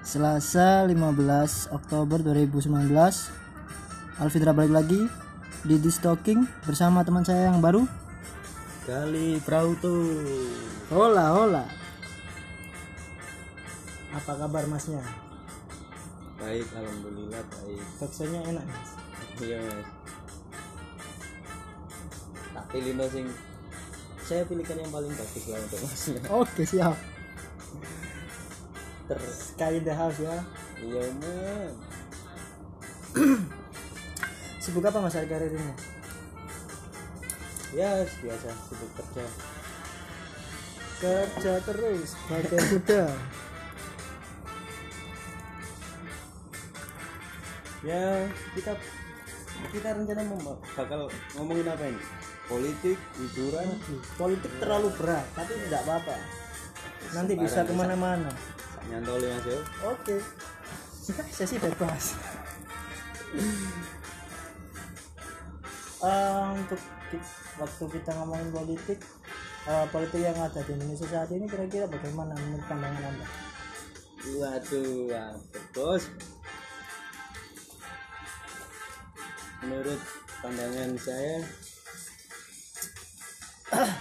Selasa 15 Oktober 2019 Alfitra balik lagi di This Talking bersama teman saya yang baru Kali Prauto. Hola hola Apa kabar masnya? Baik, alhamdulillah baik. Baksanya enak mas Iya mas. Tak pilih. Saya pilihkan yang paling bagus lah untuk masnya. Oke siap Ter. Sky in the house ya Iya man. Sibuk apa mas hari-hari ini? Ya biasa sibuk kerja. Kerja terus Bagai kuda Ya kita kita rencana mem- bakal ngomongin apa ini? Politik, hiburan. Politik terlalu berat Tapi tidak apa-apa Nanti bisa ke mana-mana Nyantoli mas yo. Oke. Sesi bebas. Eh, untuk waktu kita ngomongin politik, eh, politik yang ada di Indonesia saat ini kira-kira bagaimana menurut pandangan anda? Waduh, bos? Menurut pandangan saya,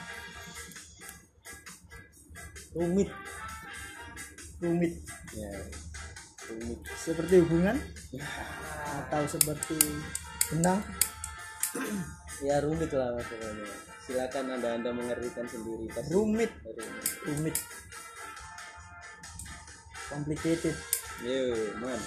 rumit, Rumit, ya, rumit. seperti hubungan atau seperti benang? Ya rumit lah maksudnya. Silakan anda anda mengertikan sendiri. Pasti Rumit, rumit. rumit, complicated. Yo, man.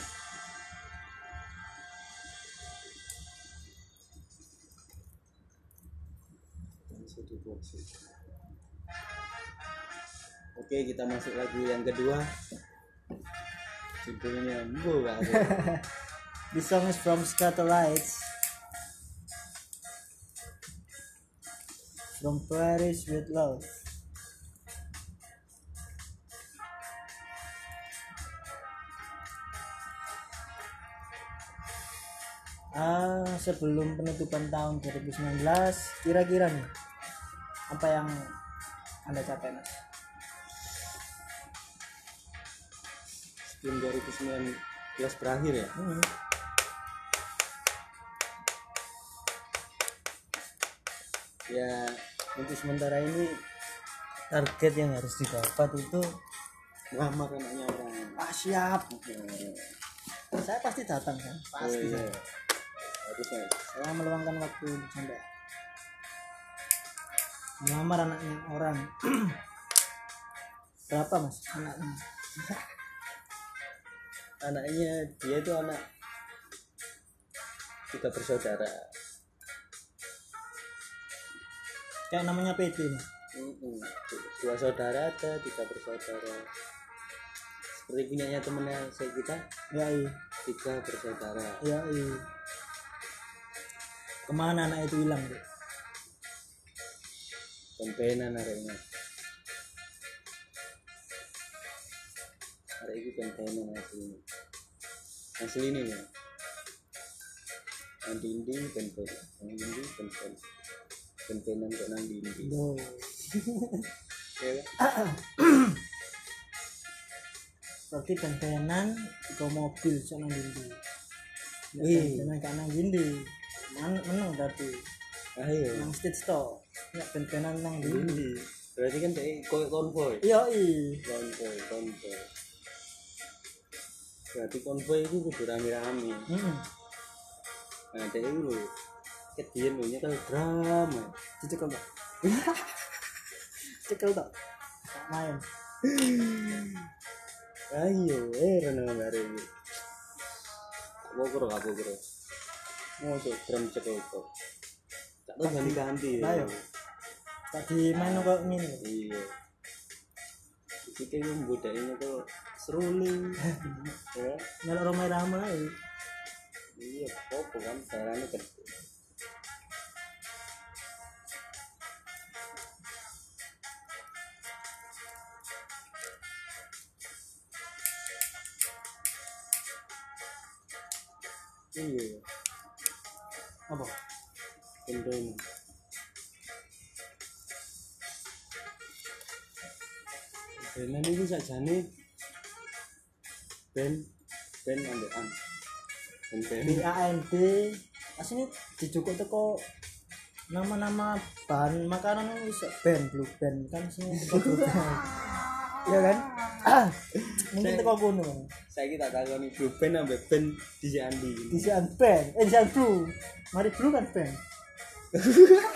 Oke, kita masuk lagu yang kedua. Judulnya Pak. This song is from Scatolites. From Paris with Love. Ah, sebelum penutupan tahun 2019, kira-kira nih apa yang anda capai mas? Sebelum 2019 berakhir ya. Hmm. Ya, Untuk sementara ini target yang harus didapat itu ngelamar anaknya orang. ah, siap. Saya pasti datang kan, Oh, pasti. iya. Harusnya. Saya meluangkan waktu sampai melamar anaknya orang. Berapa mas anaknya? Anaknya dia itu anak tiga bersaudara. Kayak namanya. Mm-mm. dua saudara ada tiga bersaudara seperti punyanya temennya saya kita Ya iya, tiga bersaudara ya iya. Ke mana anak itu hilang? Dek? pempenan arahnya arah itu pempenan asli ini asli ini ya nang dindi pempen nang dindi pempen pempenan kok nang dindi Loh. ya kan? Berarti bentenan ke mobil sana gindi. Wih. Bentenan ke nang gindi. Man, menang berarti. ayo Nang stage store. Ya bentenan nang gindi. dindi berarti kan kayak konvoy Iya iya. konvoy konvoy berarti konvoy itu kudu rame-rame Hmm. nah dia itu lho kedian lho nyetel drama Dicekel tak? Cekel tak? Tak main. ayo eh renang hari ini apa kuro apa kuro mau tuh drum cekel kok tak tahu ganti ganti Ayo. Tadi main kok ngene. iya itu kayak membudayanya tuh seruling ya Nyelok ramai-ramai. iya popo kan caranya gede iya Apa? Kendung. Benan itu sajane band band ambekan band band B A N D. Aslinya dijukuk teko nama-nama bahan makanan itu band blue band kan sini iya kan? Mungkin teko kuno saya kita tahu nih blue band ambek band di Andi. Disian band eh disian blue. Mari blue kan band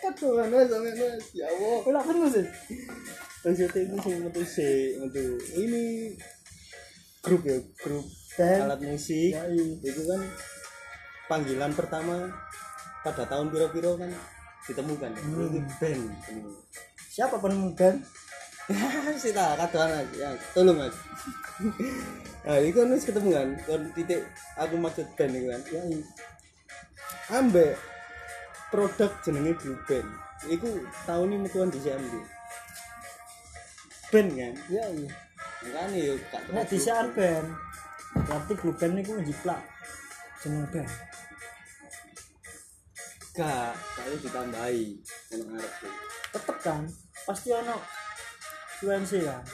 Aduh, mas, sampe mas, ya Allah. Ulah penuh sih. Maksudnya itu sih metu sih, metu ini grup ya, grup Band. alat musik. Ya, iya. Itu kan panggilan pertama pada tahun piro-piro kan ditemukan. Hmm. Itu band. Siapa penemu band? sih tak kadoan mas ya tolong mas nah itu kan ketemu kan kon titik aku maksud band itu kan Ya, iya. ambek produk jenenge blue band iku tahun ini metuan di CMD band kan Ya, iya. Makanya yuk gak Nek disian band. Berarti blue band niku njiplak jeneng band. gak saya ditambahi Arab tuh Tetep kan pasti ono influensi kan.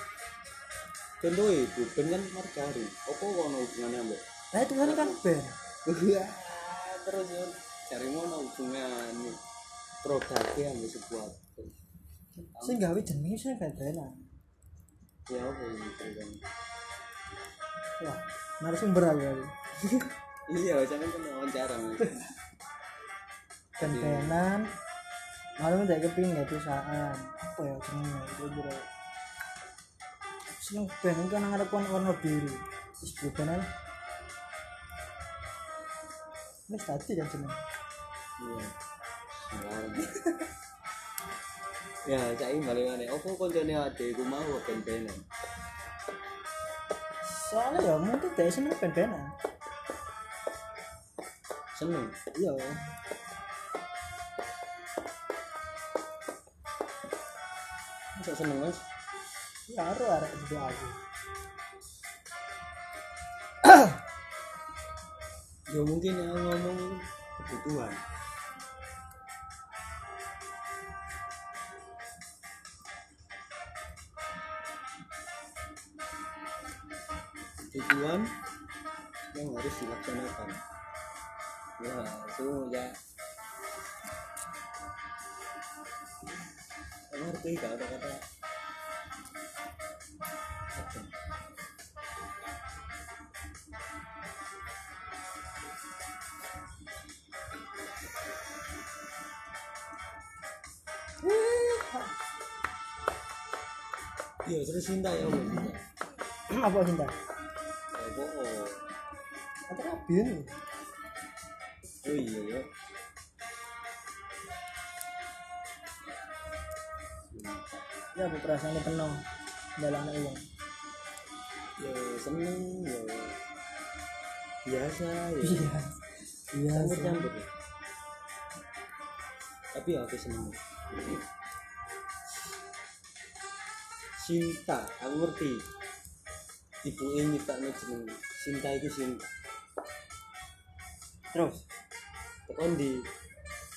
contohnya blue band kan margari apa kono hubungannya ambek Nah itu kan kan band. Iya, terus ya cari mana hubungan produknya ambek sebuah Sing gawe jenenge sing band-bandan. Ya apa ini kan Wah, narasumber aku tadi. iya saya kan wawancara Band-bandan. Malam udah kepingin ya perusahaan. Apa ya jenenge? Kira-kira. Seneng band itu kan ngarep warna warna biru. Terus aja. Ini tadi kan jeneng. iya. ya saya balik mana apa koncone ade ku mau ben-benan Soalnya ya mungkin dia seneng band-bandan. seneng Iya. masa seneng mas Ya harus arek juga aku. ya mungkin yang ngomong kebutuhan tujuan yang harus dilaksanakan ya semua ya ngerti gak kata-kata apa? Iya, terus cinta ya. Apa cinta? Apa Rabin? Oh iya ya. Ya aku perasaannya penuh dalam anak uang. Ya seneng ya. Biasa ya. Iya. Iya. Campur campur. ya. Tapi ya aku seneng. Cinta, aku ngerti. Ibu ini tak jeneng Cinta itu cinta. Terus. Tekan di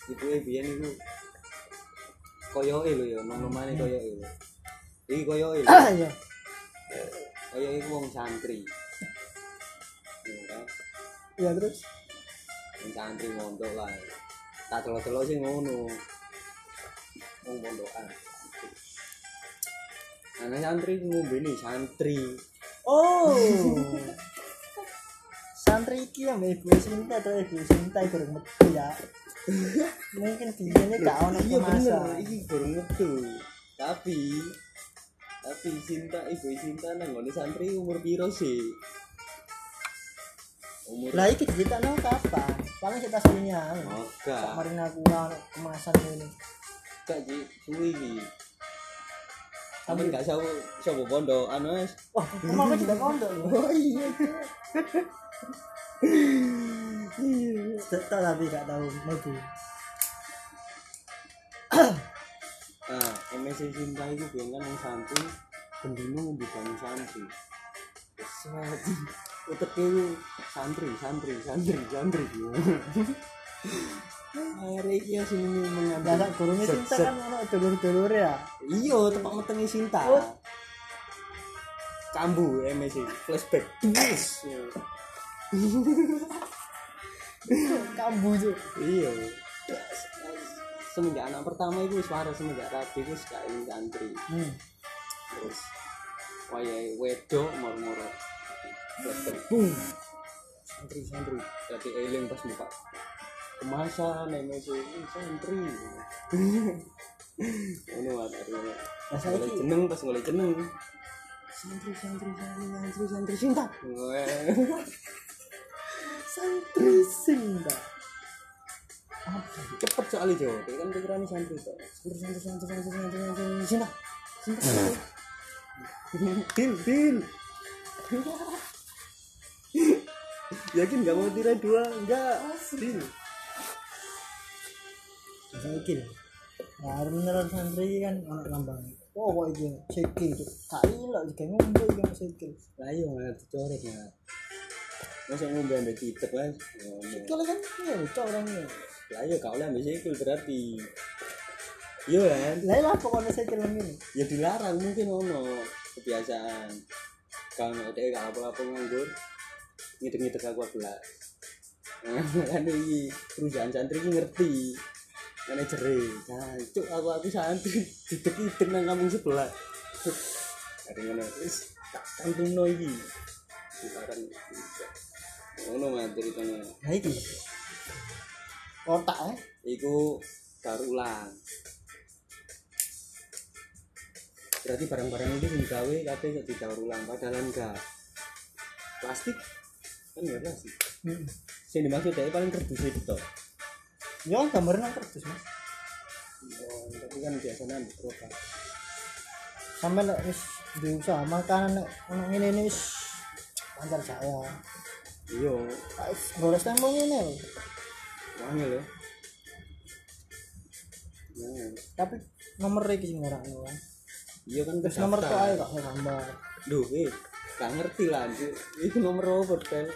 ibu biyen iku koyoke lho ya, nom-nomane koyoke lho. Iki koyoke lho. Iya. Koyoke iku wong santri. Ya? Iya terus. Wong santri mondok lah. Tak delok-delok sing ngono. Wong mondokan. Ana santri ngombe nih santri. Oh. Santri iki yang ibu Sinta atau ibu Sinta urung metu ya. Mungkin dia gak ono Iya bener, iki baru metu. Tapi tapi Sinta ibu Sinta nang ngone santri umur piro sih? Umur Lah iki diceritano kapan? Paling kita aslinya. Oga. Kemarin aku ono kemasan ini. Gak Ji, suwi iki. Sampe gak sapa sapa pondok anu. Wah, rumahku juga kondok loh. Oh iya. Tak tapi gak tahu mlebu. Nah, MSC Cinta itu biyen kan yang santri bendino ngombe banyu santri. Set. Utek itu santri, santri, santri, santri. Hari iki ya sing Lah mengambil. sak gurunge Set, cinta kan ono dulur-dulur ya. Iya, tepak metenge Sinta. Oh. kambu MSC flashback Yes. Kambu tuh iya semenjak anak pertama itu suara semenjak rapi itu gak ingin santri. Hmm. terus wayai wedok moro-moro. Boom. Santri santri jadi eling pas buka kemasan MSC ini santri. Ini Nah, Golek saiki jeneng pas golek jeneng. Santri santri santri santri santri cinta. Santri sinta apa Cepet soalnya dia kan pikirannya santri kok. Santri santri santri santri santri santri cinta. Cinta. Dil dil. Yakin gak mau tirai dua? Enggak. Saiki lho. Nah, beneran santri kan anak ngambang. Oh, kok iki sikil tuh. Tak ilok juga ngombe anak sikil. Lah iya malah dicoret ya. Masa ngombe ambek mas? Ngomong. Sikil kan ya itu orangnya. Lah iya kau lah ambek sikil berarti. Iya kan? Lah lah pokoknya sikil ini. ya dilarang mungkin ono kebiasaan kalau ada kalau apa apa nganggur ngitung ngitung aku belas kan ini perusahaan santri ini ngerti manajer cuk aku aku santri ditek ditek nang kampung sebelah ada mana wis tak tanggung no iki dilarang ono mah ceritanya Nah iki. Kotak eh. Iku baru ulang. Berarti barang-barang itu digawe kabeh kok didaur ulang padahal enggak. Plastik kan ya plastik. Hmm. Sing dimaksud dari paling kerdus itu toh. Ya gambaran nang kertas Mas. Oh, tapi kan biasanya ambil gerobak. Sampai lek wis di usaha makanan nek ngene ini wis pancar saya. Iya, tembok ngene lho. wangi loh. Nah, Tapi nomor iki sing ora ono kan. iya kan Terus nomor tuh ae kok gambar. Duh, eh, gak ngerti lah, anjir. Itu nomor apa, Tel?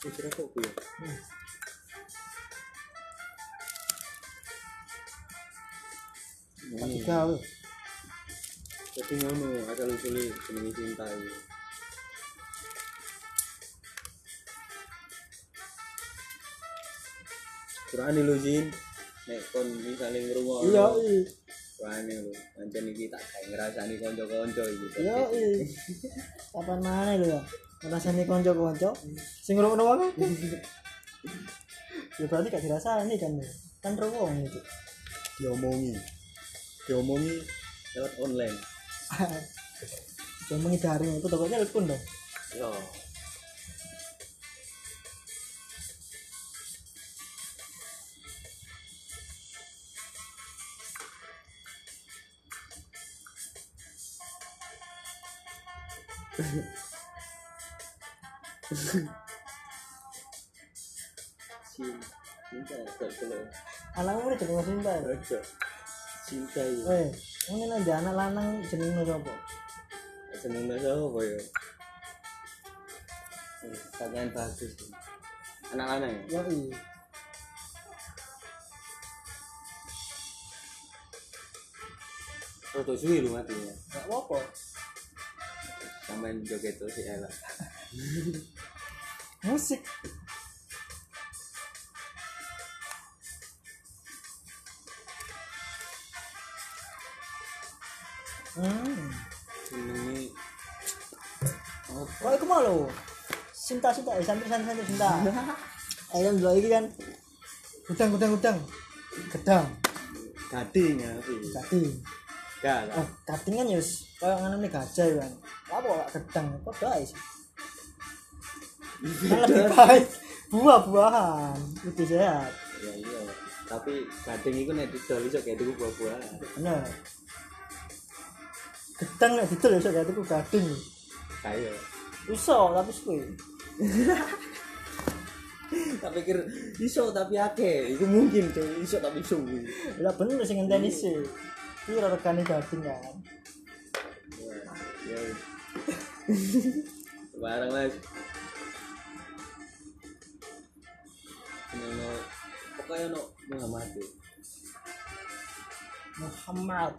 Kira kok. Hmm. Hmm. digawe. Jadi ngono, asal usule jenenge cinta iki. Kurane lho Jin. Nek kon misale ngrungokno. Iya, iya. Kurane lho. Pancen iki tak gawe ngrasani kanca-kanca iki. Iya. Kapan mana lho ya? Ngrasani konco-konco sing ngrungokno wae. Ya berarti gak dirasani kan. Kan rewong itu. Diomongi. Diomongi lewat online. Cuma daring itu toko telepon dong. Yo. Jadi cinta ya? Cinta itu. Eh, ini nanti anak lanang jenengnya siapa? seneng bahasa apa ya pertanyaan bagus nih. anak-anak ya Ya iya. foto suwi lu mati ya Gak apa-apa. sampean joget tuh si Ella Musik. Hmm. jenenge oh Kok iku mau. Cinta cinta eh santri santri santri cinta. Ayam dua iki kan. Gudang gudang gudang. Gedang. gading ya tapi Gading. gak Oh, gading kan ya wis koyo ngene gajah ya kan. Apa kok gedang? Kok sih. Kan lebih baik buah-buahan lebih sehat. ya iya tapi gading itu nek didol iso kayak tuku buah-buahan Bener. Gedang nek didol ya iso kayak tuku gading. kayak Iso tapi suwe. tak pikir iso tapi akeh itu mungkin tuh iso tapi suwi Lah bener sing ngenteni sih. Iki regane gading kan. ya barang mas ini no pokoknya no Muhammad Muhammad.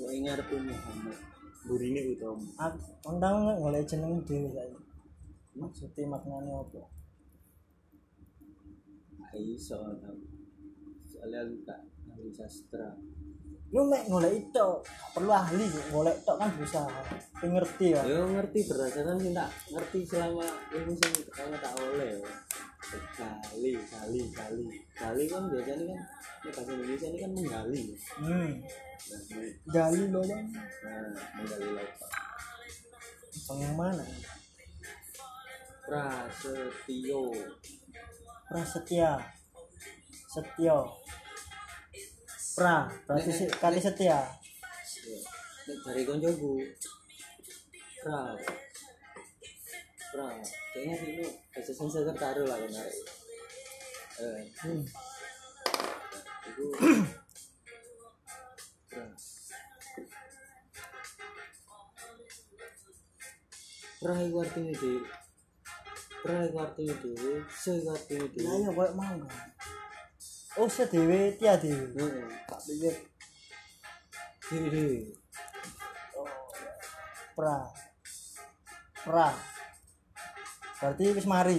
Ingat tuh Muhammad burine undang nggak golek jeneng dhewe saiki maksudnya maknanya apa? Gak iso tau soalnya aku gak ahli sastra. Lu mek golek itu perlu ahli golek tok kan bisa Tapi ngerti ya. Yo ngerti berdasarkan tak ngerti selama ilmu sing selama tak oleh yo. kali kali kali kali kan biasanya kan ini bahasa Indonesia ini kan menggali hmm. nah, ini- gali lo kan nah menggali lautan Bang yang mana? Prasetyo. Prasetya. Setyo. Pra. Berarti si, kali setia. Nek dari koncoku. Pra. Pra. Kayaknya ini bahasa sensor taruh lah kemarin eh. Hmm. itu pra itu artinya di pra itu artinya di se itu artinya di nah ya kayak mau kan oh sedewe tia dewe Heeh. tak pikir. Dewi dewi oh, pra. Pra. Berarti wis mari?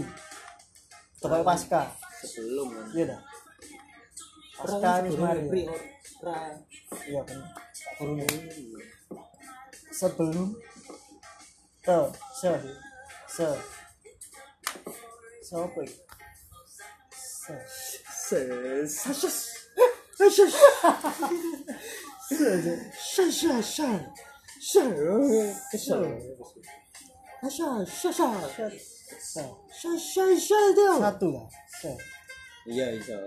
Coba pasca? Sebelum kan. Iya dah. Pra pasca kan wis sebelum mari pri or pra iya kan tak turun sebelum te se se se apa ya? se ses se aja shan shan shan shan kesel shan shan shan se se shan shan shan dong satu lah se iya iso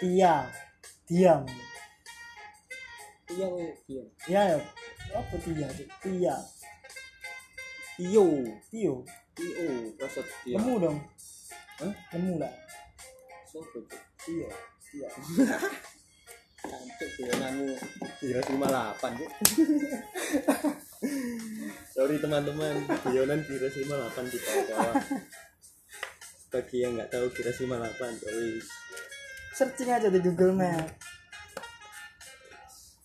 tia diam iya iya ya ya apa tia Cuk? tia iyo tio iyo rasa dia lemu dong. Hah? lemu lah sopo tuh tio tia cantik guyonamu kira lima delapan tuh sorry teman-teman. Guyonan kira lima delapan di bawah. Bagi yang nggak tahu kira lima delapan sorry. Searching aja di Google Map.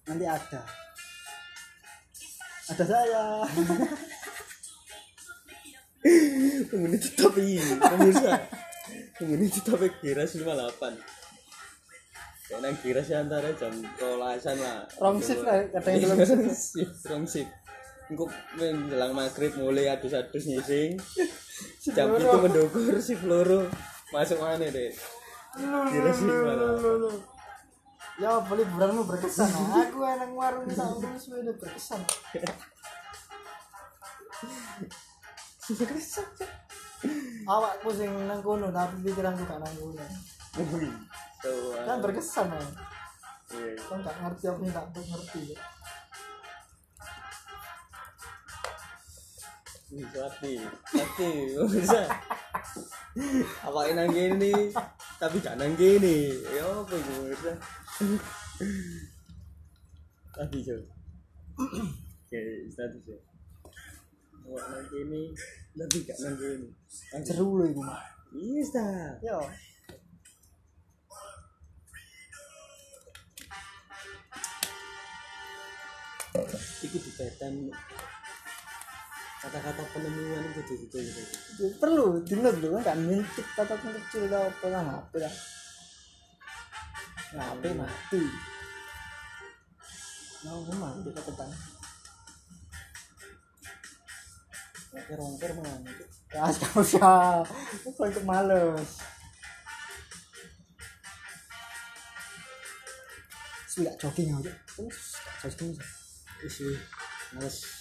Nanti ada. Ada saya penghuni tetap ini pemirsa. Penghuni tetap kira lima delapan. Karena kira sih antara jam rolasan lah. Wrong shift lah, kadang belum shift. Wrong shift. Engkau menjelang maghrib mulai adus-adus nyising jam itu mendukur si peluru masuk mana deh kira sih mana? ya boleh liburanmu berkesan. Aku enak warung sama terus udah berkesan awakku sing nang kono tapi pikiranku gak nang kono kan berkesan ya iya. kan gak ngerti apa yang tak ngerti ya. Hati, hati, bisa. Apa nang gini, tapi gak nang gini. Ya apa itu bisa. Tadi so. Oke, status ya. Apa nang gini, tapi gak nang gini. seru loh itu mak Iya, sta. yo. Iki dipetan kata-kata penemuan itu betul betul gitu. perlu dinut dulu kan mintik catatan kecil lah apa lah HP lah nah, HP mati. Mau mati catatan rongker mana ya kau usah apa untuk males. Sudah jogging aja terus jogging. Isi, males.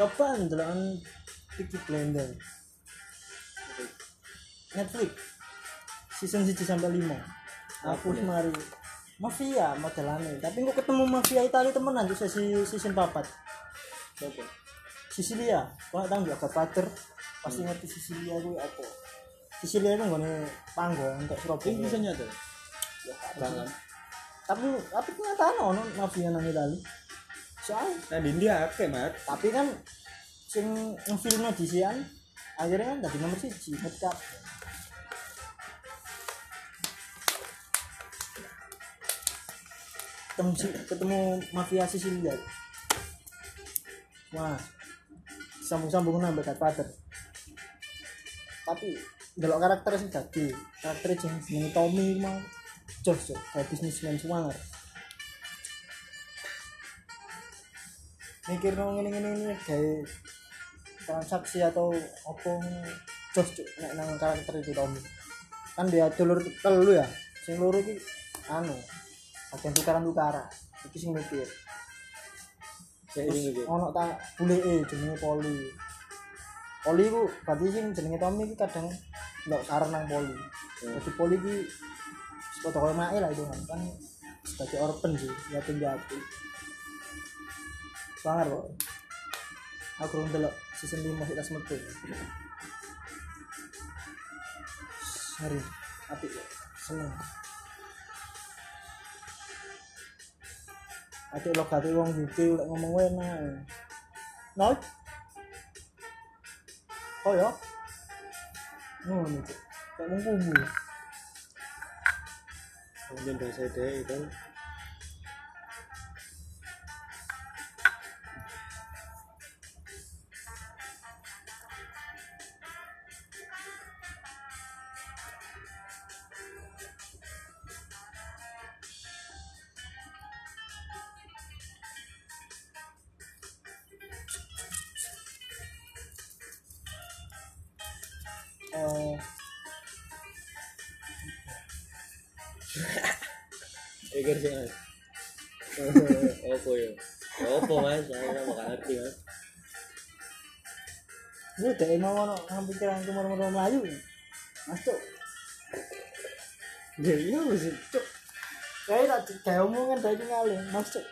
coba ndelokan Peaky Blender Netflix season 1 sampai 5 aku Apa ya? mari. Mafia modelannya. Tapi kok ketemu mafia Italia temenan di sesi season 4 Siapa? Sicilia kau tahu nggak Godfather pasti ngerti Sicilia gue apa? Sicilia itu nggak panggung untuk Ini Surabaya bisa nyata. Ya, tapi tapi kenyataan ono mafia nang Italia. Soalnya Nah, di India akeh, Mat. tapi kan sing ngefilmnya di sian akhirnya kan tadi nomor siji ngetkap ketemu ketemu mafia Sicilia. Wah sambung-sambung nambah Godfather tapi delok karakter sih tadi karakter yang jenenge Tommy mau. Jos jos kayak bisnismen semangat mikir nong ini ini ini kayak transaksi atau apa jos cuk nek nang karakter itu Tommy. Kan dia dulur telu ya. Sing loro anu bagian tukaran tukaran itu sing mikir. Gitu. ono tak bule e jenenge poli. Poli ku berarti sing jenenge Tommy ki kadang ndak saran nang poli. Jadi poli ki sekolah koyo mae lah itu kan. Kan sebagai orphan sih yatim piatu sangar kok aku belum delok season 5 sik tas metu. Hari apik seneng Adik lo gati wong UK lek ngomong enak. Nol. Oh ya. Ngono iki. Kok mung kubu. Kemudian bahasa deh kan. Eger sih mas. Opo ya? Opo mas? Saya nggak bakal ngerti mas. lu dek mau ono nang pikiran kemur-mur Melayu. Masuk. Ya iya mas. Cuk. Kayak tak kayak omongan dari ngalih. Masuk.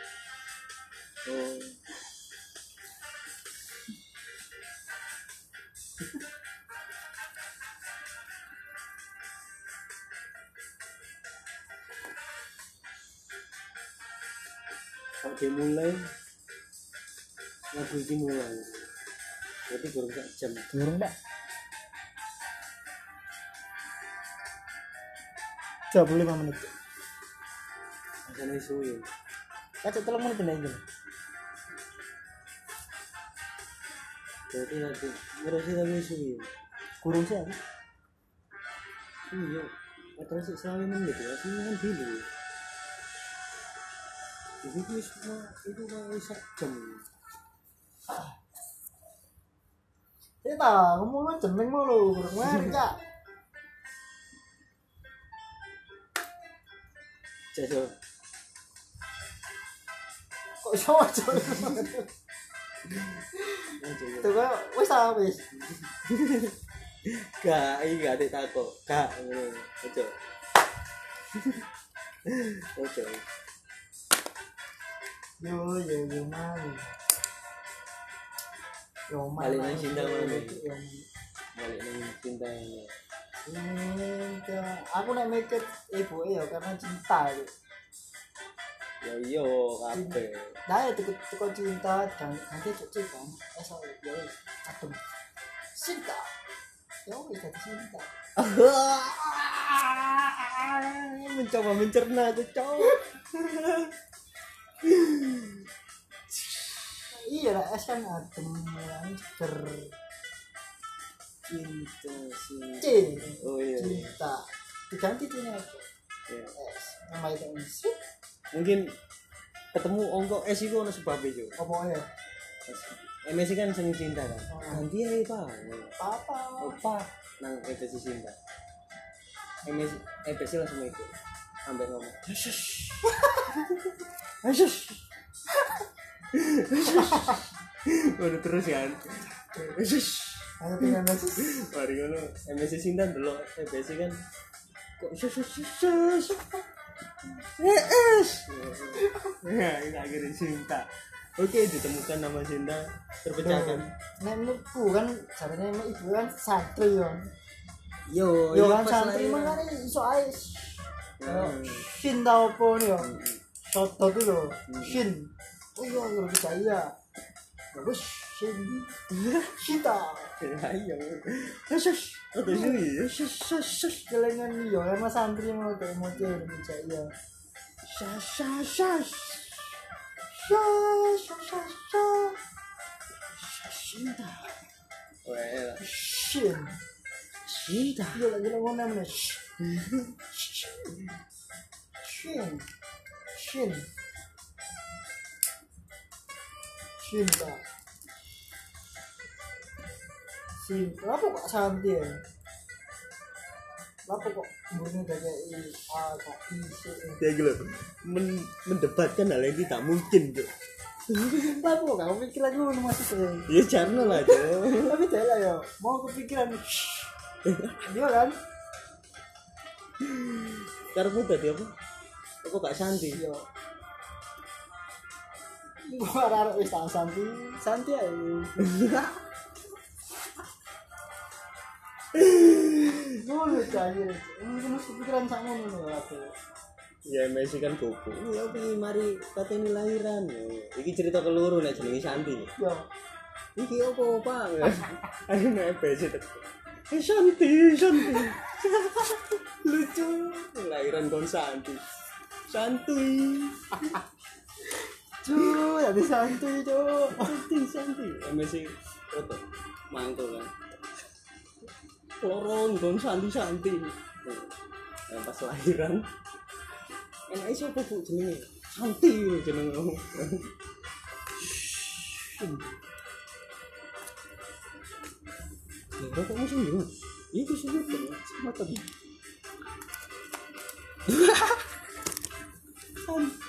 Oh. Lagu ini mulai berarti kurang sak jam Durung, Pak. 25 menit. rasanya suwi Kacau telung menit nih ini. berarti lagu ngerasa lagi suwi Kurung sih aku. iya padahal sih selalu menit ya sini kan dulu jadi itu semua itu mau sak jam Kita ngomongnya jeneng mulu, kurang mari, Cak. jadi Kok iso aja. Tuh kok wis ah wis. gak ini gak ada tako gak ngono ojo ojo Yo yo yo mau. Yo mau. Balik nang Cinta balik nang cinta ini Cinta. Aku nek mikir ibu ya karena cinta ya iya kabeh Nah, itu itu cinta dan nanti cuk cinta. Eh sorry, ya wis. Adem. Cinta. Ya wis cinta. mencoba mencerna Iya lah, es kan adem yang ber cinta sih oh iya Cinta. Diganti cinta apa? Iya. Es. Nama itu sih. mungkin ketemu ongkok es itu ada sebabnya juga Apa ya? MSC kan seni cinta kan Oh. nanti ya pak Apa? apa nang EPC cinta MSC EPC langsung ikut sampai ngomong Yesus. Asus udah terus kan Hanya tinggal nasi. mari ngono MSC cinta dulu EPC kan kok sus sus sus Yes. Ya, ini akhirnya cinta. Oke, ditemukan nama cinta, terpecahkan. Nek menurutku kan sebenarnya emang ibu kan santri ya. Yo, Yo iya, kan santri kan iso ae. Hmm. Tau apa nih ya? Soto tuh loh. Hmm. Shin. Oh iya, iya bisa iya. Bagus Shin Shita ayo Shush oke sih Shush shush shush Kelengan iya Emang santri mau kayak mau cewek Shush shush shush Shush shush shush shush Shinta well. Shin. Cinta. Iya lagi ngomong namanya Sh Shin. Shin Shinta Shin Kenapa kok santai ya? Kenapa kok gak kayak I, A, K, I, C, ya gitu men mendebatkan hal yang tidak mungkin tuh Kenapa kok gak kepikiran dulu maksudnya? ya jarno lah tuh Tapi lah ya, mau kepikiran. Dia kan? karena tadi apa? Aku gak santai Iya Gua arah wis tak santi, santi aja. Ngono cair. Ini kan kepikiran sama ngono aku. ya Messi kan kuku ya pengen mari katanya lahiran ya. Ini cerita keluru nek jenenge Santi. Yo, iki apa pak? Ayo nek besi eh Santi Santi. Lucu. Lahiran kon Santi. Santi cu, jadi santuy cu. Santi Santi Messi foto mangkel kan lorong kon Santi Santi Nah, pas lahiran enak siapa bu jenenge Santi jenenge Ya, kok musim ya? Itu sih itu, sama tadi. Hancur.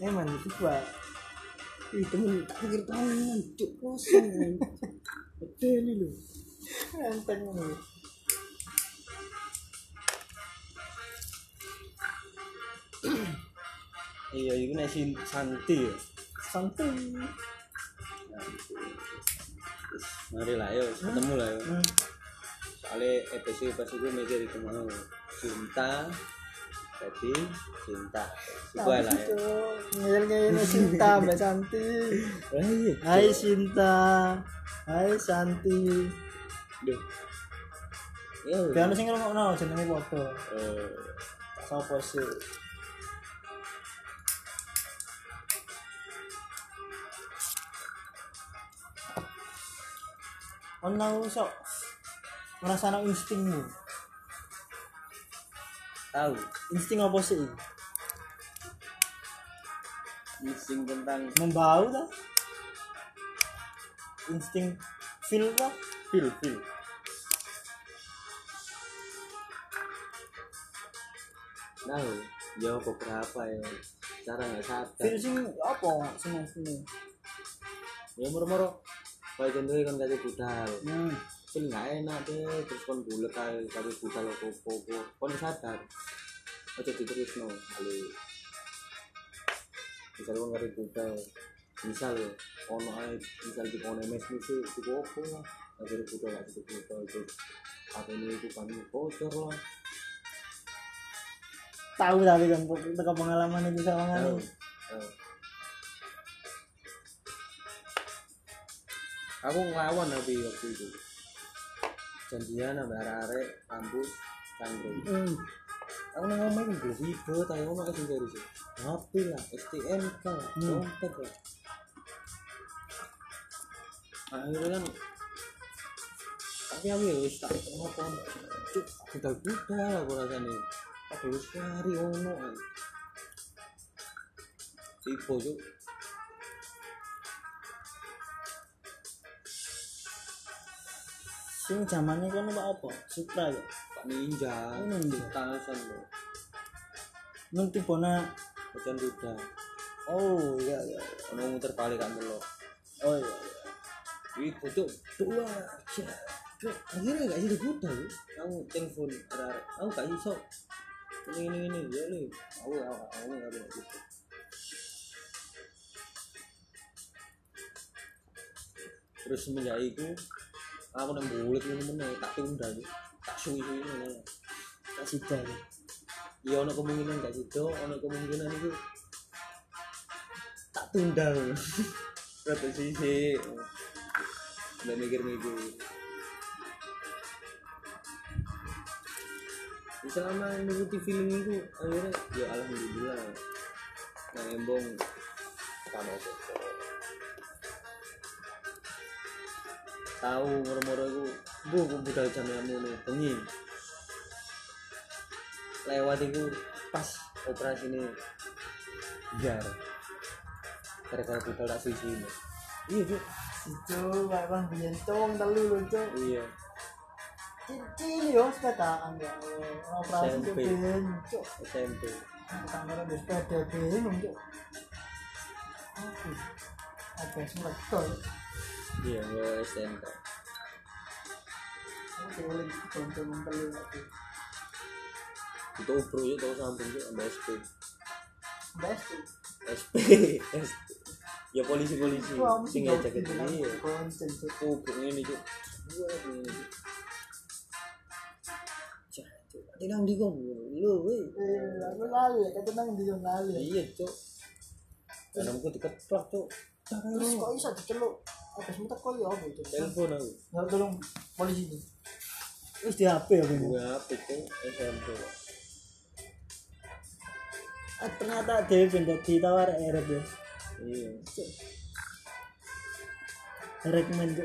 Emang itu gua. Ih, temen tak pikir tangan, cuk kosong. Betul ini loh. Enteng ngono. Iya, itu nek sin Santi ya. Santuy. Wis, Mari lah, yuk ketemu lah yuk. Hmm. Soalnya episode pas itu mikir itu mau cinta, jadi cinta. Ae lah ya. Ngeyel-ngeyel Sinta Mbak Santi. Lah iya. Hai Sinta. Hai Santi. Duh. Ya, ada sing ngrungokno jenenge padha. eh, Sopo sih? Ono sok ngrasano instingmu. tahu Insting apa sih? Insting tentang Membau ta? Insting feel ta? feel feel. Tahu, ya beberapa ya. Cara nggak sadar. Feel sing apa sing sini? Ya moro-moro. Kayak contohnya kan kasih budal. Hmm. Feel nggak enak deh. Terus kon bulet kayak kasih budal apa-apa. Kon sadar. Aja diterus no. Kali. Misal kon kasih budal. Misal ya, ono ae misal di kono mes misi itu apa lah. Kasih budal kasih budal itu. Apa ini itu kan bocor lah. Tahu tapi kan teko pengalaman itu sama. Tahu. Aku ngelawan tapi waktu itu. Janjian sama arek-arek kampus Cangkruk. Hmm. Aku nang ngomong itu belum video, tapi ngomong kasih dari sih. HP lah, STNK, dompet lah. Akhirnya kan tapi aku ya wis tak ngopo cuk budal budal aku rasane aku wis lari ono ae tipe cuk Sing zamannya kan apa? Supra ya. Ninja Ninja. tasan lo Ngerti bona. Hujan budal Oh iya iya. ono muter balik kan lo Oh iya. iya. Wih, cuk dua cuk akhirnya gak jadi budal yuk. aku telepon arek aku gak iso ini ini ini ya nih aku aku aku gak ada gitu terus semenjak itu aku nang bulet ngono meneh tak tunda yuk. tak suwi-suwi ngono Tak sida. ya. ya ono kemungkinan gak sido ono kemungkinan itu tak tunda satu sisi udah mikir-mikir selama nuruti feeling itu akhirnya ya alhamdulillah nah embong kamu tahu itu bu aku budal jam kamu nih bengi. Lewat itu pas operasi ini. Biar. Gara-gara budal tak suisi ini. Iya Cuk. itu bang biyen cong telu lho cok iya. Cincin yo sepedaan ya operasi ben cok SMP kamera di sepeda Aduh, ada semedol iya gue lagi itu bro itu samping itu sampai SP best tuh SP SP ya polisi polisi sing gitu, ini ya cok kubur ini cuk. Wah ini cuk. Cak, cuk, ati nang ndi kok lho weh. Eh aku lalu ya kata nang di yang lalu ya. Iya cuk. Kanamku dikeplak cuk. Terus kok bisa diceluk Terus mutek kok ya? Telepon aku. nggak tolong polisi ini. Di HP ya Bu. HP itu SMP. Ah, Arab Rekomend.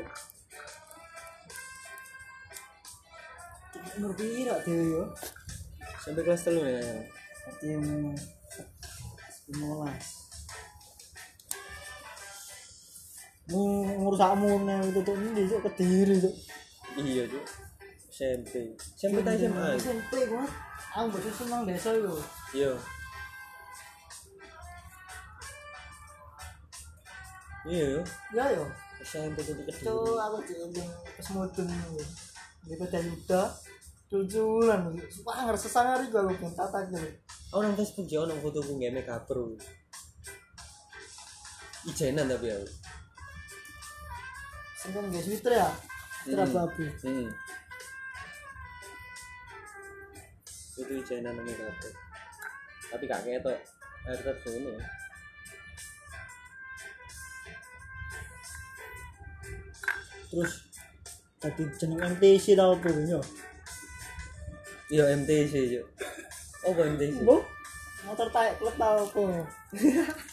Sampai kelas ya. ngurusak mune itu tuh ini cuk? Kediri itu iya tuh SMP SMP tadi SMA SMP gua aku bocah senang desa itu iya. Iya iya yo. Iya, SMP tuh kediri. Tuh aku diundang pas mudun di pada yuda tujuan wah ngerasa sangar hari gua lupa tata gitu orang oh, nang Facebook jauh nang foto gue make up bro ijenan tapi aku sengkan gak twitter ya? Twitter Hmm. babu hmm. itu ijenan nang cover tapi gak ketok air terus ngono terus tadi jeneng MTC tau apa yo? Iya MTC yo. Apa MTC bu motor taek klub tau apa?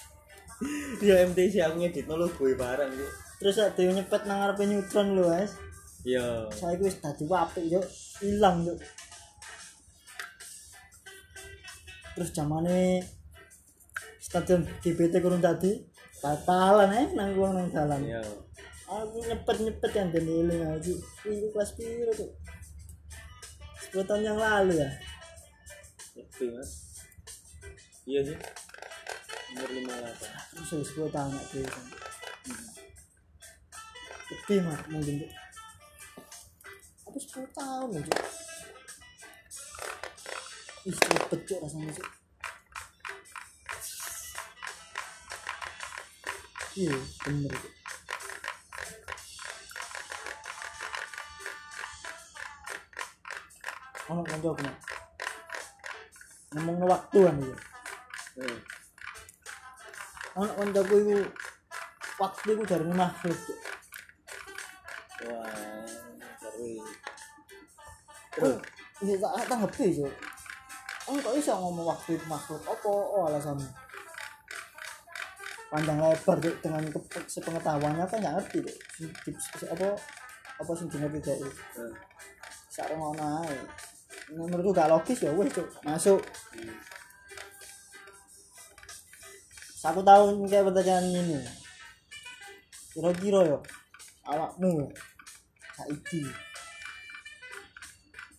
Iya MTC aku ngedit lo gue barang yo terus ada yang nyepet nang ngarepe neutron lho guys iya. Saya wis dadi apik yo ilang yo terus zamane stadion GBT kurang tadi batalan eh nang gua nang dalan. Iya. Aku nyepet nyepet yang dan iling aja itu kelas piro tuh 10 tahun yang lalu ya? Ngerti mas. Iya sih umur lima delapan terus 10 tahun nggak mah mungkin tuh aku 10 tahun Cuk. ih cok rasanya sih iya bener kanca aku Mak. ngomong waktu kan iya hmm. ono kancaku iku waktu iku dari makhluk. Wah seru Oh, iya tak tanggepi Cuk. Oh, kok bisa ngomong waktu itu makhluk? Apa oh, alasannya? Panjang lebar Cuk, dengan sepengetahuannya kan nggak ngerti si- apa apa sih ngerti Cuk? Hmm. Sarang ngono ae. Menurutku gak logis ya wes Cuk. Masuk. Satu tahun kayak pertanyaan ini. Kira-kira yo awakmu saiki.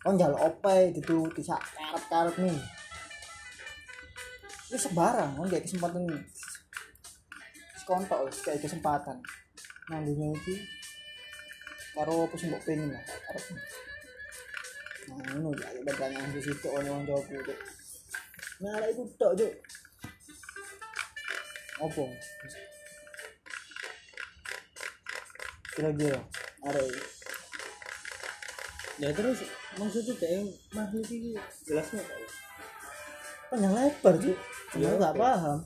Oh njaluk ope gitu bisa karep-karep nih. Ini sembarang kan kayak kesempatan sekontok wis, kayak kesempatan. Dunia ini karo apa sih pengen lah karep. Nah ini ya pertanyaan di situ orang jawab itu nah lah itu tok cuk. Apa? Kira-kira ada ya terus maksudnya kayak makhluk ini jelasnya apa panjang lebar cuy Iya, cuma nggak paham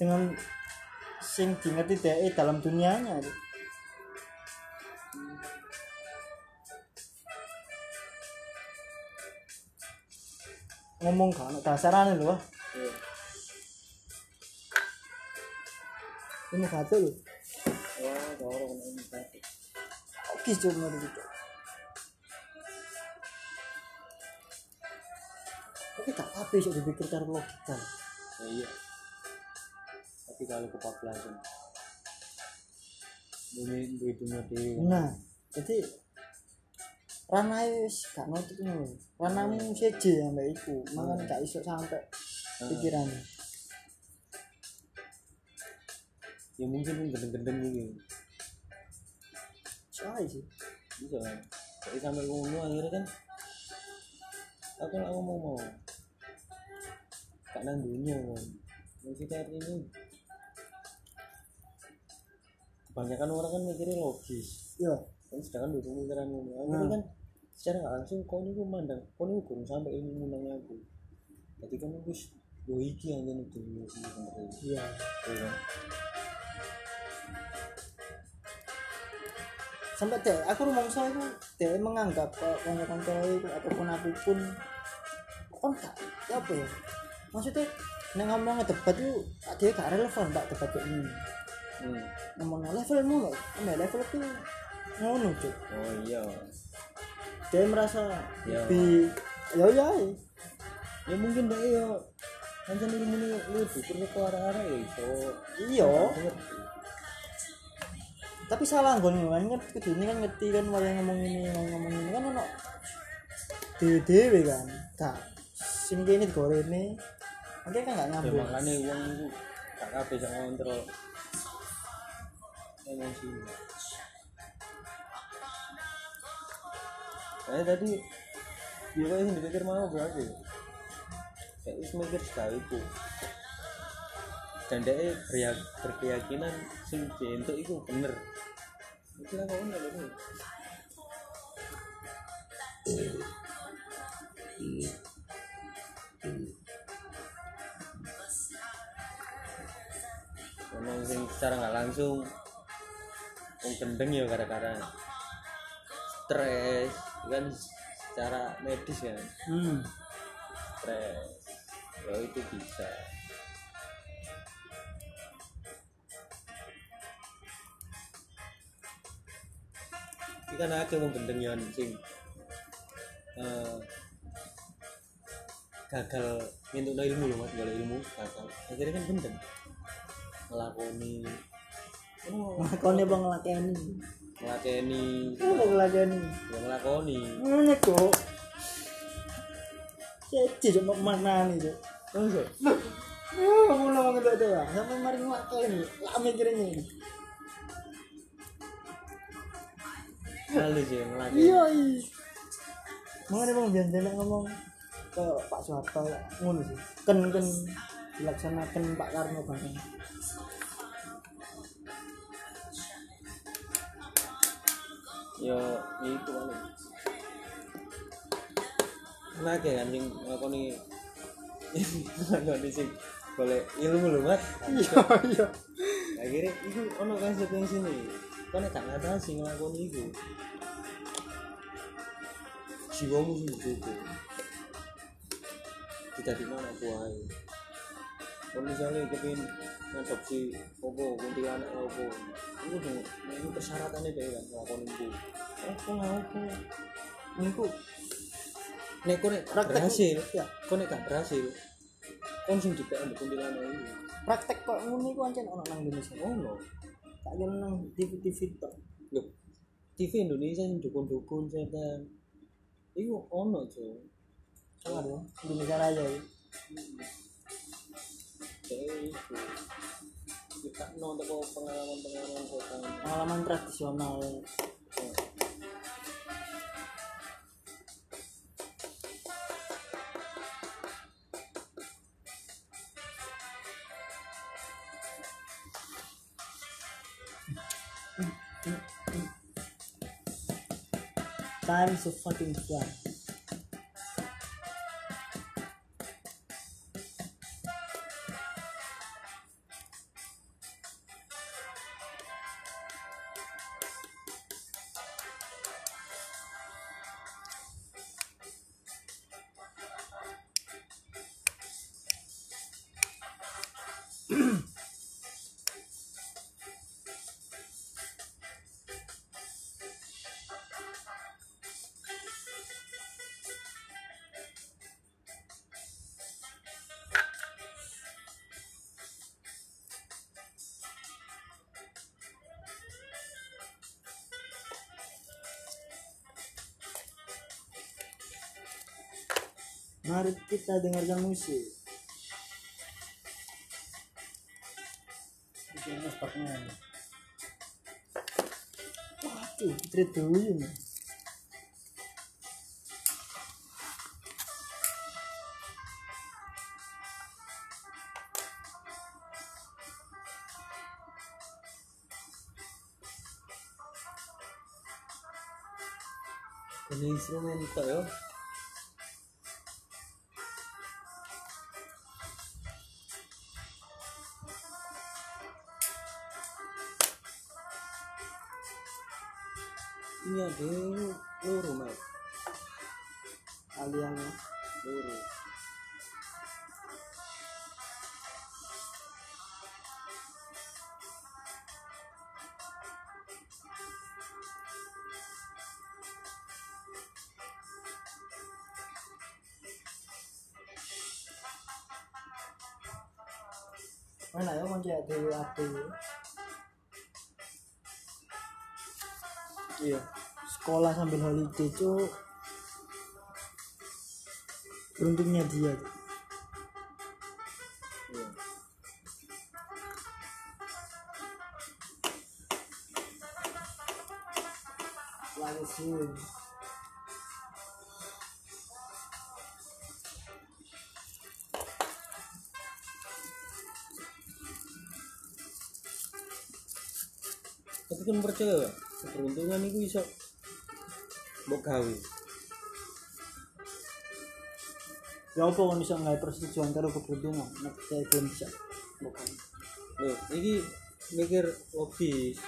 dengan sing di ngerti dhek dalam dunianya Cuk. ngomong kan Wah. Iya. ini satu lho Wah, dorong ini tadi. oke cuma gitu tapi tak apa sih dipikir cara logika Ya, iya. Tapi kalau kebablasan. Ini duit dunia dewi. nah jadi ranah wis gak nutup ngono ranahmu seje sampai iku makanya gak iso sampai pikirannya Ya mungkin gendeng-gendeng gitu. soalnya sih Bisa? Tapi sampai ngono akhirnya kan aku nggak ngomong mau gak nang dunia kan maksudnya ini. Kebanyakan orang kan mikirnya logis. Iya. Kan sedangkan di pemikiran ngono akhirnya Hmm. kan secara nggak langsung kau ini mandang kau ini kurang sampai ini menangnya aku. Jadi kan aku yo iki aja nih dunia sebenarnya iya. Iya kan? Sampai deh aku rumongso itu dia menganggap kalau kanca-kanca ataupun apa pun kan gak ya apa ya maksudnya nek ngomong debat itu dia gak relevan tak debat kayak ini hmm. ngomong levelmu nggak nah level itu ngono cuk. Oh iya. Dia merasa Ya. lebih ya ya ya. Mungkin deh yo Anjan ilmu ini lu pikir ke arah-arah ya iso iya. Tapi salah gue nih kan ngerti kudu ini kan ngerti kan wayang ngomong ini wayang ngomong ini kan ono. Dewe dewe kan tak sing kene digoreng ini Oke kan gak ya nyambung makanya uang itu gak kabeh bisa ngontrol emosi saya tadi dia kayak sing dipikir mau berarti. Kayak wis mikir sekali itu dan dia berkeyakinan sing dientuk itu bener. Itu lah kau nggak itu secara nggak langsung wong gendeng ya gara-gara stres kan secara medis kan. Hmm. stres. Ya itu bisa. Ini kan ada wong gendeng yang sing eh, gagal nyentuh ilmu loh mas gagal ilmu gagal. Akhirnya kan gendeng ngelakoni. Oh, Ngakoni bang ngelakeni? Ngelakoni Apa bang ngelakeni ya ngelakoni. Ini kok Ceci cuma mana nih cok Masa? Oh, kamu ngomong itu itu ya Sampai mari ngelakeni Lah mikirnya ini. Lalu sih ngelakoni. Iya iya. Makanya bang biasa ngomong ke Pak Soeharto ngono sih ken ken. Dilaksanakan Pak Karno bareng ya ya itu kan Nake kan yang ngelakoni? Ngelakoni sih boleh ilmu loh mat iya iya. akhirnya itu ono konsekuensi nih kan gak ngatasi ngelakoni itu jiwamu sih itu kita di mana buai kalau misalnya kepin ngadopsi opo kuntilanak opo itu tuh ini persyaratannya deh kan ngelakoni itu. Opo opo ini ku nek kau nek berhasil. ya. kau nek gak berhasil kau sing di PM kuntilanak itu praktek kok ngono iku ancen ono nang Indonesia. Oh no. Tak kira nang TV-TV tok. Loh, TV Indonesia yang dukun-dukun setan. Iku ono, sangat ya Indonesia Raya ya Kita nonton kok pengalaman-pengalaman setan. pengalaman tradisional time so fucking fly kita dengarkan musik. Spotnya. Waduh, Putri Duyung. Ini instrumen yo. Ada loro mas, Kalian loro. mana ya kunci dewi ati. Iya. Sekolah sambil holiday cuk. Beruntungnya dia. Gawe. Ya apa kan bisa nggak persetujuan karo keberuntungan? Nek saya belum bisa. Bukan. Loh, ini mikir logis.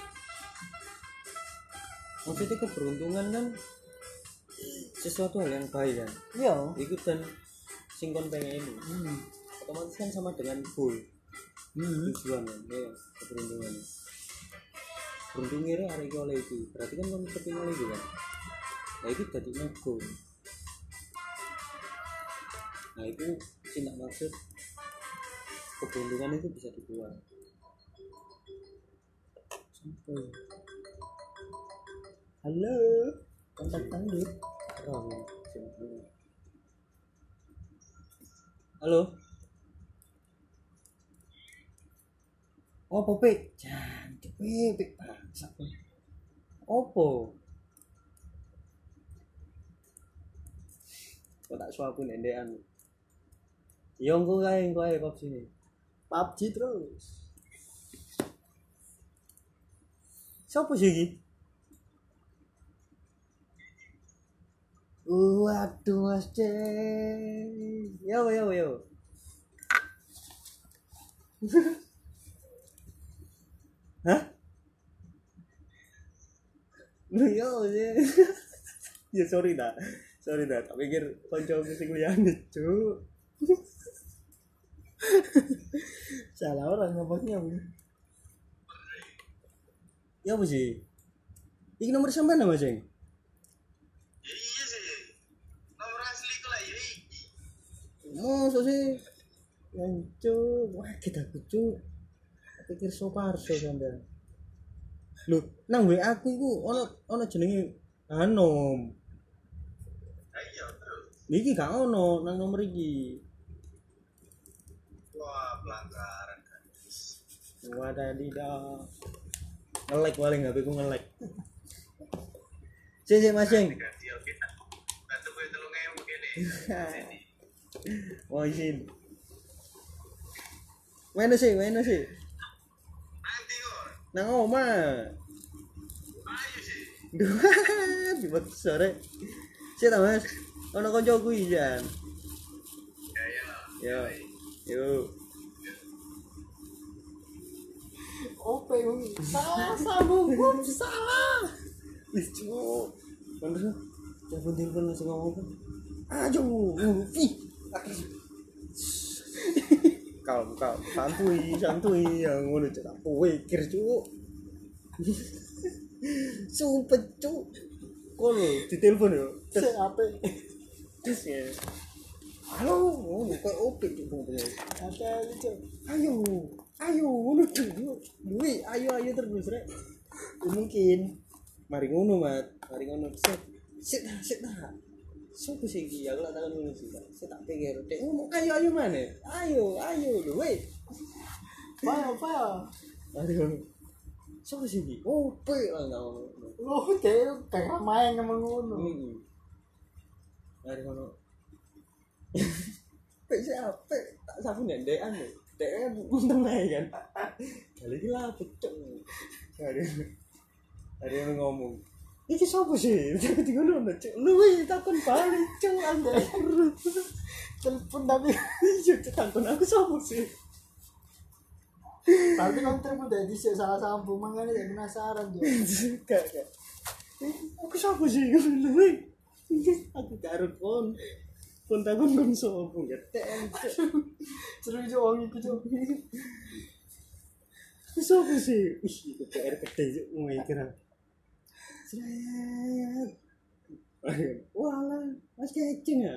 Maksudnya keberuntungan kan sesuatu hal yang baik kan. Iya. Ikut dan singkon pengen ini. Hmm. Otomatis kan sama dengan goal Hmm. tujuan kan. Ya, keberuntungan. Beruntungnya hari ini oleh itu. Berarti kan kepingin oleh itu kan. Nah itu jadi goal. Nah itu tidak maksud keberuntungan itu bisa dibuat. Sampai. Halo. Kontak tangguh. Halo, Oh, Popik. Cantik, Popik. Bangsa. opo? Kok tak suapin endean? Yo engko kae engko ae kok sini. PUBG terus. Siapa sih iki? Waduh, Mas C. Yo yo yo. Hah? Yo ya sorry dah. Sorry dah, tak pikir konco sing liyane, Cuk. Salah orang ngomongnya. Ya apa sih? Iki nomor sampean nama Ceng? Iya sih. Nomor asli ku lah ya iki. Masa sih? Lancu, wah kita kucu. Pikir soparso sampean. Lho, nang WA aku iku ono ono jenenge Anom. Niki gak ono nang nomor iki. Wah, pelanggaran kan. Wadadidah. Ngelek paling HP ku ngelek. Sih, sih Mas begini. Wah, izin. Mana sih? Mana sih? Nanti kok. Nang oma. Ayo sih. Dua di waktu sore. Sih ta Mas. Ono kancaku iki jan. Ya ya. Yo. Yo. Ope, salah sambung, salah. Wis cuk. Sih? Telepon telepon langsung ngomong. Ajo. Ih. kalem kalem santuy santuy yang ngono cuk tak pikir cuk sumpah cuk kono ditelepon yo Sik apik. Terus ya halo ngono kok opo cuk Cuk. ayo. Ayo ngono cuk duwe ayo ayo terus rek. Mungkin. Mari ngono mat. Mari ngono. Set. Set set Sopo sih iki aku lak takon ngono sih saya tak pikir dek ngomong ayo ayo mana? Ayo ayo lho weh. Apa apa? mari ngono. Sopo sih iki oh pe lah ngono Lu deh kayak main ngomong ngono. Heeh. Mari ngono pe siapa tak sapu ndendekan lho dek untung ae kan kali iki lah pecok ada ada yang ngomong Iki siapa sih? Tapi tiga lu cek. Lu wih takon balik cek anda. Telepon tapi cek takon aku siapa sih? tapi kan telepon dari dhisik salah sambung makanya jadi penasaran tuh. Gak gak. Aku siapa sih? Lu wih. Aku karo kon. Pun takon kon siapa? Getek. Seru juga wong iku. Aku siapa sih? Ih, itu PR gede. Mau. Seret. Walah, mas kecing ya.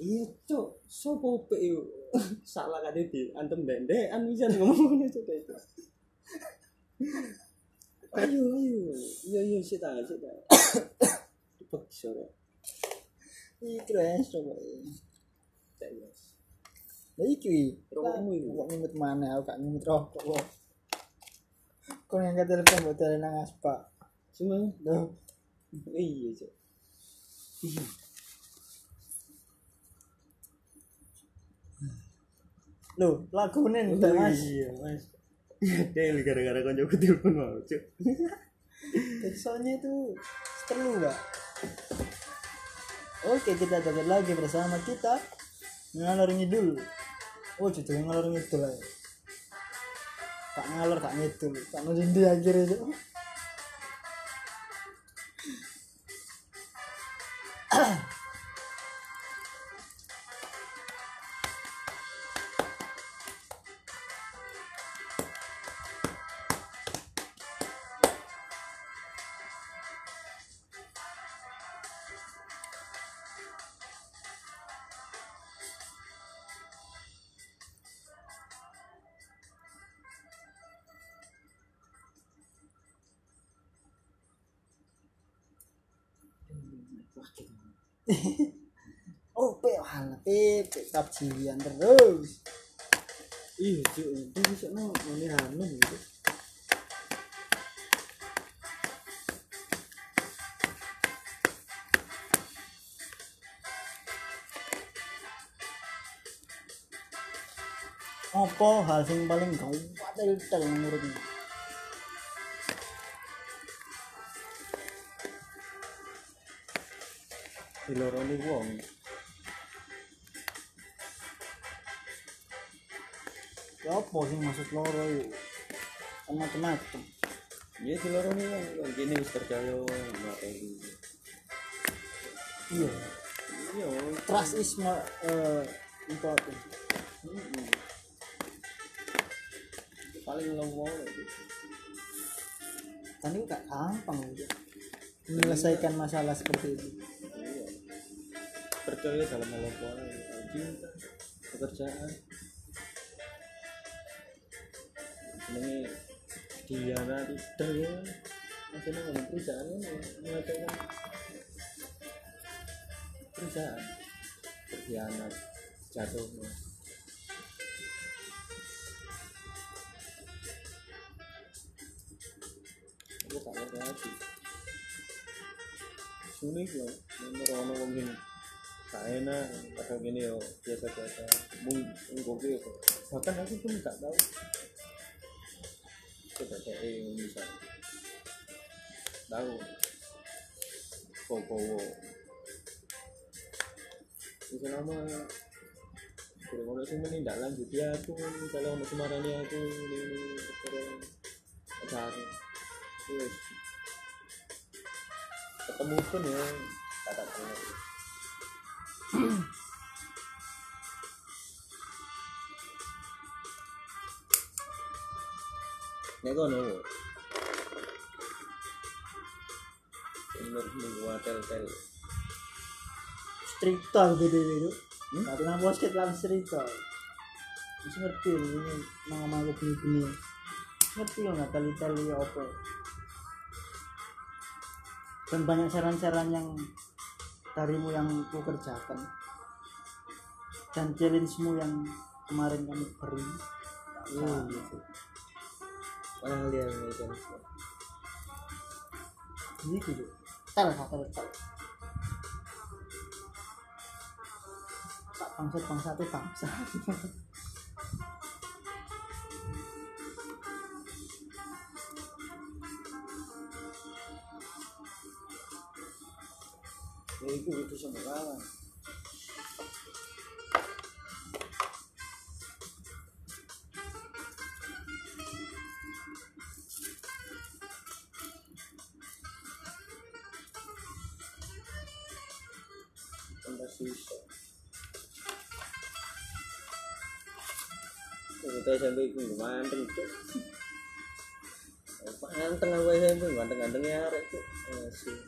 Iya cok, sopo pe salah kade di antem dendekan bisa ngomong ngono cok itu. Ayo ayo, iya iya sih tak sih tak. Cepet sore. Lho ya coba. Tak ya. Lah iki. Rokokmu. Kok ngemut mana aku gak ngemut rokok kok. Kok ngangkat telepon buat nang aspa. Cuma Duh. iya cok. Loh, lagune udah Mas. Iya mas. Del gara-gara koncoku telepon mau cok. Soalnya itu perlu, Mbak. Oke, kita dapat lagi bersama kita ngalor ngidul. Oh, judulnya ngalor ngidul. Kak ngalor, kak ngidul. Kak ngerindi akhirnya. Kapjian terus. Iya cok, itu bisa no, ini hamil gitu. Apa hal sing paling gawat dari tel menurutmu? Diloroni wong. Apa sih maksud loro yuk? Kan macam-macam. Ya diloroni wong, wong gini wis percaya kayak gitu. Iya. Iya, Trust is more uh, important. mm-mm. paling itu. Kan itu gak gampang gitu. Menyelesaikan masalah seperti itu. Iya. Percaya dalam apa cinta, pekerjaan. Ini Diana Richter ya, masih ngomong perusahaan ini mengatakan perusahaan. Berkhianat jatuh aku tak ngerti lagi. Sunik yo nomor ono wong gini tak enak kadang gini yo. Biasa biasa mung mung yo. Bahkan aku pun tak tahu saya yang bisa nama kurang ono sing menindaklanjuti aku misalnya ono semarani aku ini terus ketemu pun ya kata nek kono bener minggu tel-tel street talk gitu gitu Hmm? tapi nang basket street talk bisa ngerti ini nama nama gini gini ngerti lo nggak tali tali apa. Dan banyak saran-saran yang darimu yang ku kerjakan. Dan challenge-mu yang kemarin kami beri. Oh gitu Ini kan gitu tuh tel tel tel Sak bangsa bangsa itu bangsa ya itu itu sama kawan SMP itu ganteng tuh Ganteng aku SMP arek tuh Masih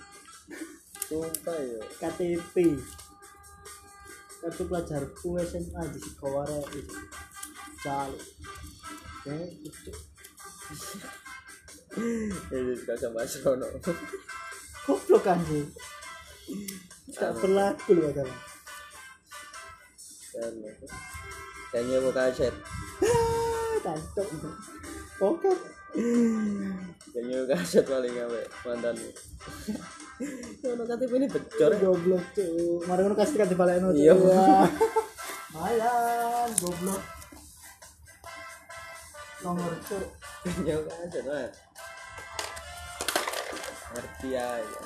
Sumpah ya. KTP kartu pelajarku SMA di itu calo ya itu Ini suka sama Sono. Goblok kan tak berlaku loh kadang Dan nyewa kaset tantok pokok Dan nyewa kaset paling ngawe Mantanmu Sono KTP ini becor ya goblok tuh mari ngono kasih kasih balik tuh Iya. mayan goblok. Nomor tuh Nyewa kaset mas Ngerti aja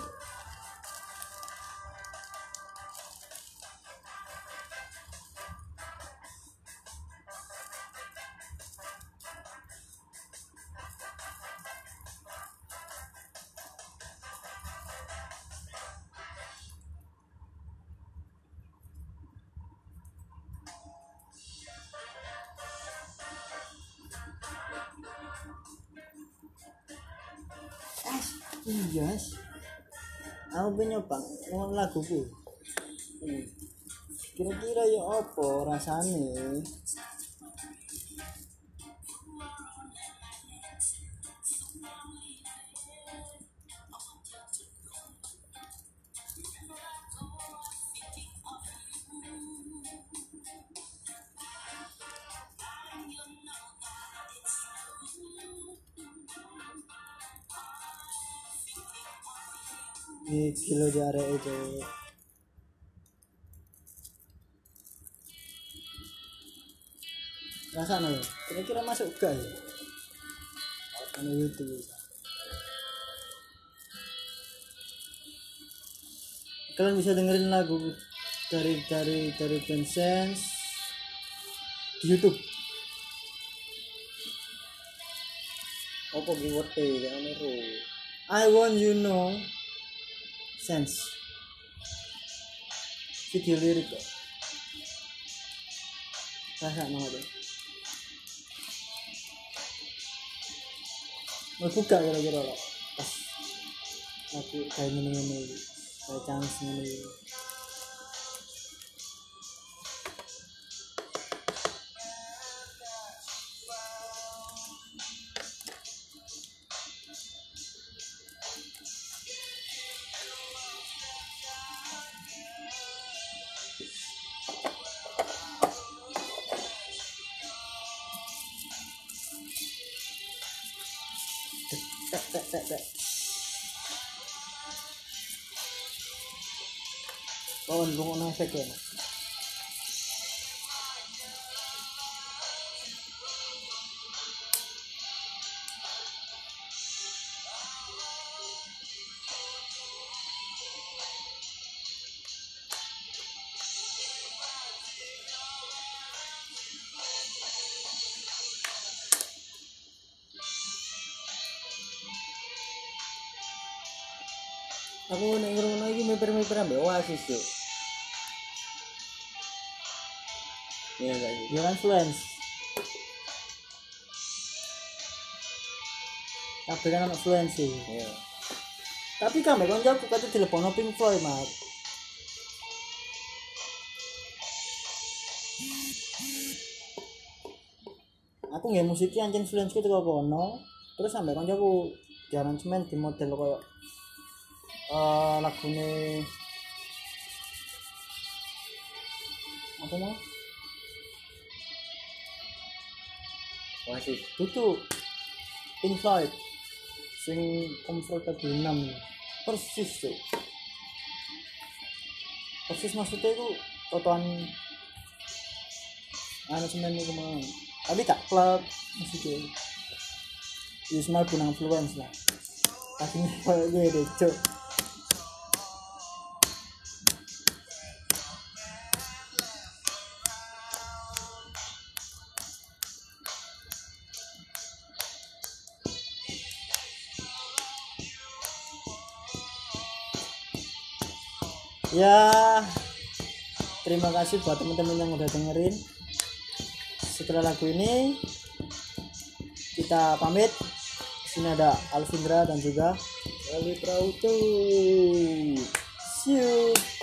iya aku pengen nyoba ngomong laguku. Hmm. kira-kira ya apa rasanya kilo area itu. Rasanya ya kira-kira masuk gak ya Anu YouTube. Kalian bisa dengerin lagu dari dari dari Sense di YouTube. Apa keyword e kan. I want you know sense. Video lirik kok. Rasa mau deh mau buka kira-kira lah pas aku kayak ini ini kayak chance ini kawan bunga nang efek ya Aku nek ngrungokno iki miper-miper ambek Oasis yo. Iya enggak Jangan influence. Kabeh kan anak fluensi iya. Tapi kan mbak koncoku kate telepono Pink Floyd mat aku nggak musiknya anjing fluensi itu kono. Terus sampai koncoku di aransemen di model kayak eh lagune apa mau Oasis itu Pink sing comfortable 6 persis tuh persis maksudnya itu totoan semen itu mau. Tapi tak klub maksudnya. Ya semua punang influence lah. Tapi gue deh cok ya terima kasih buat teman-teman yang udah dengerin. Setelah lagu ini kita pamit. Di sini ada Alvindra dan juga Ali Prauto see you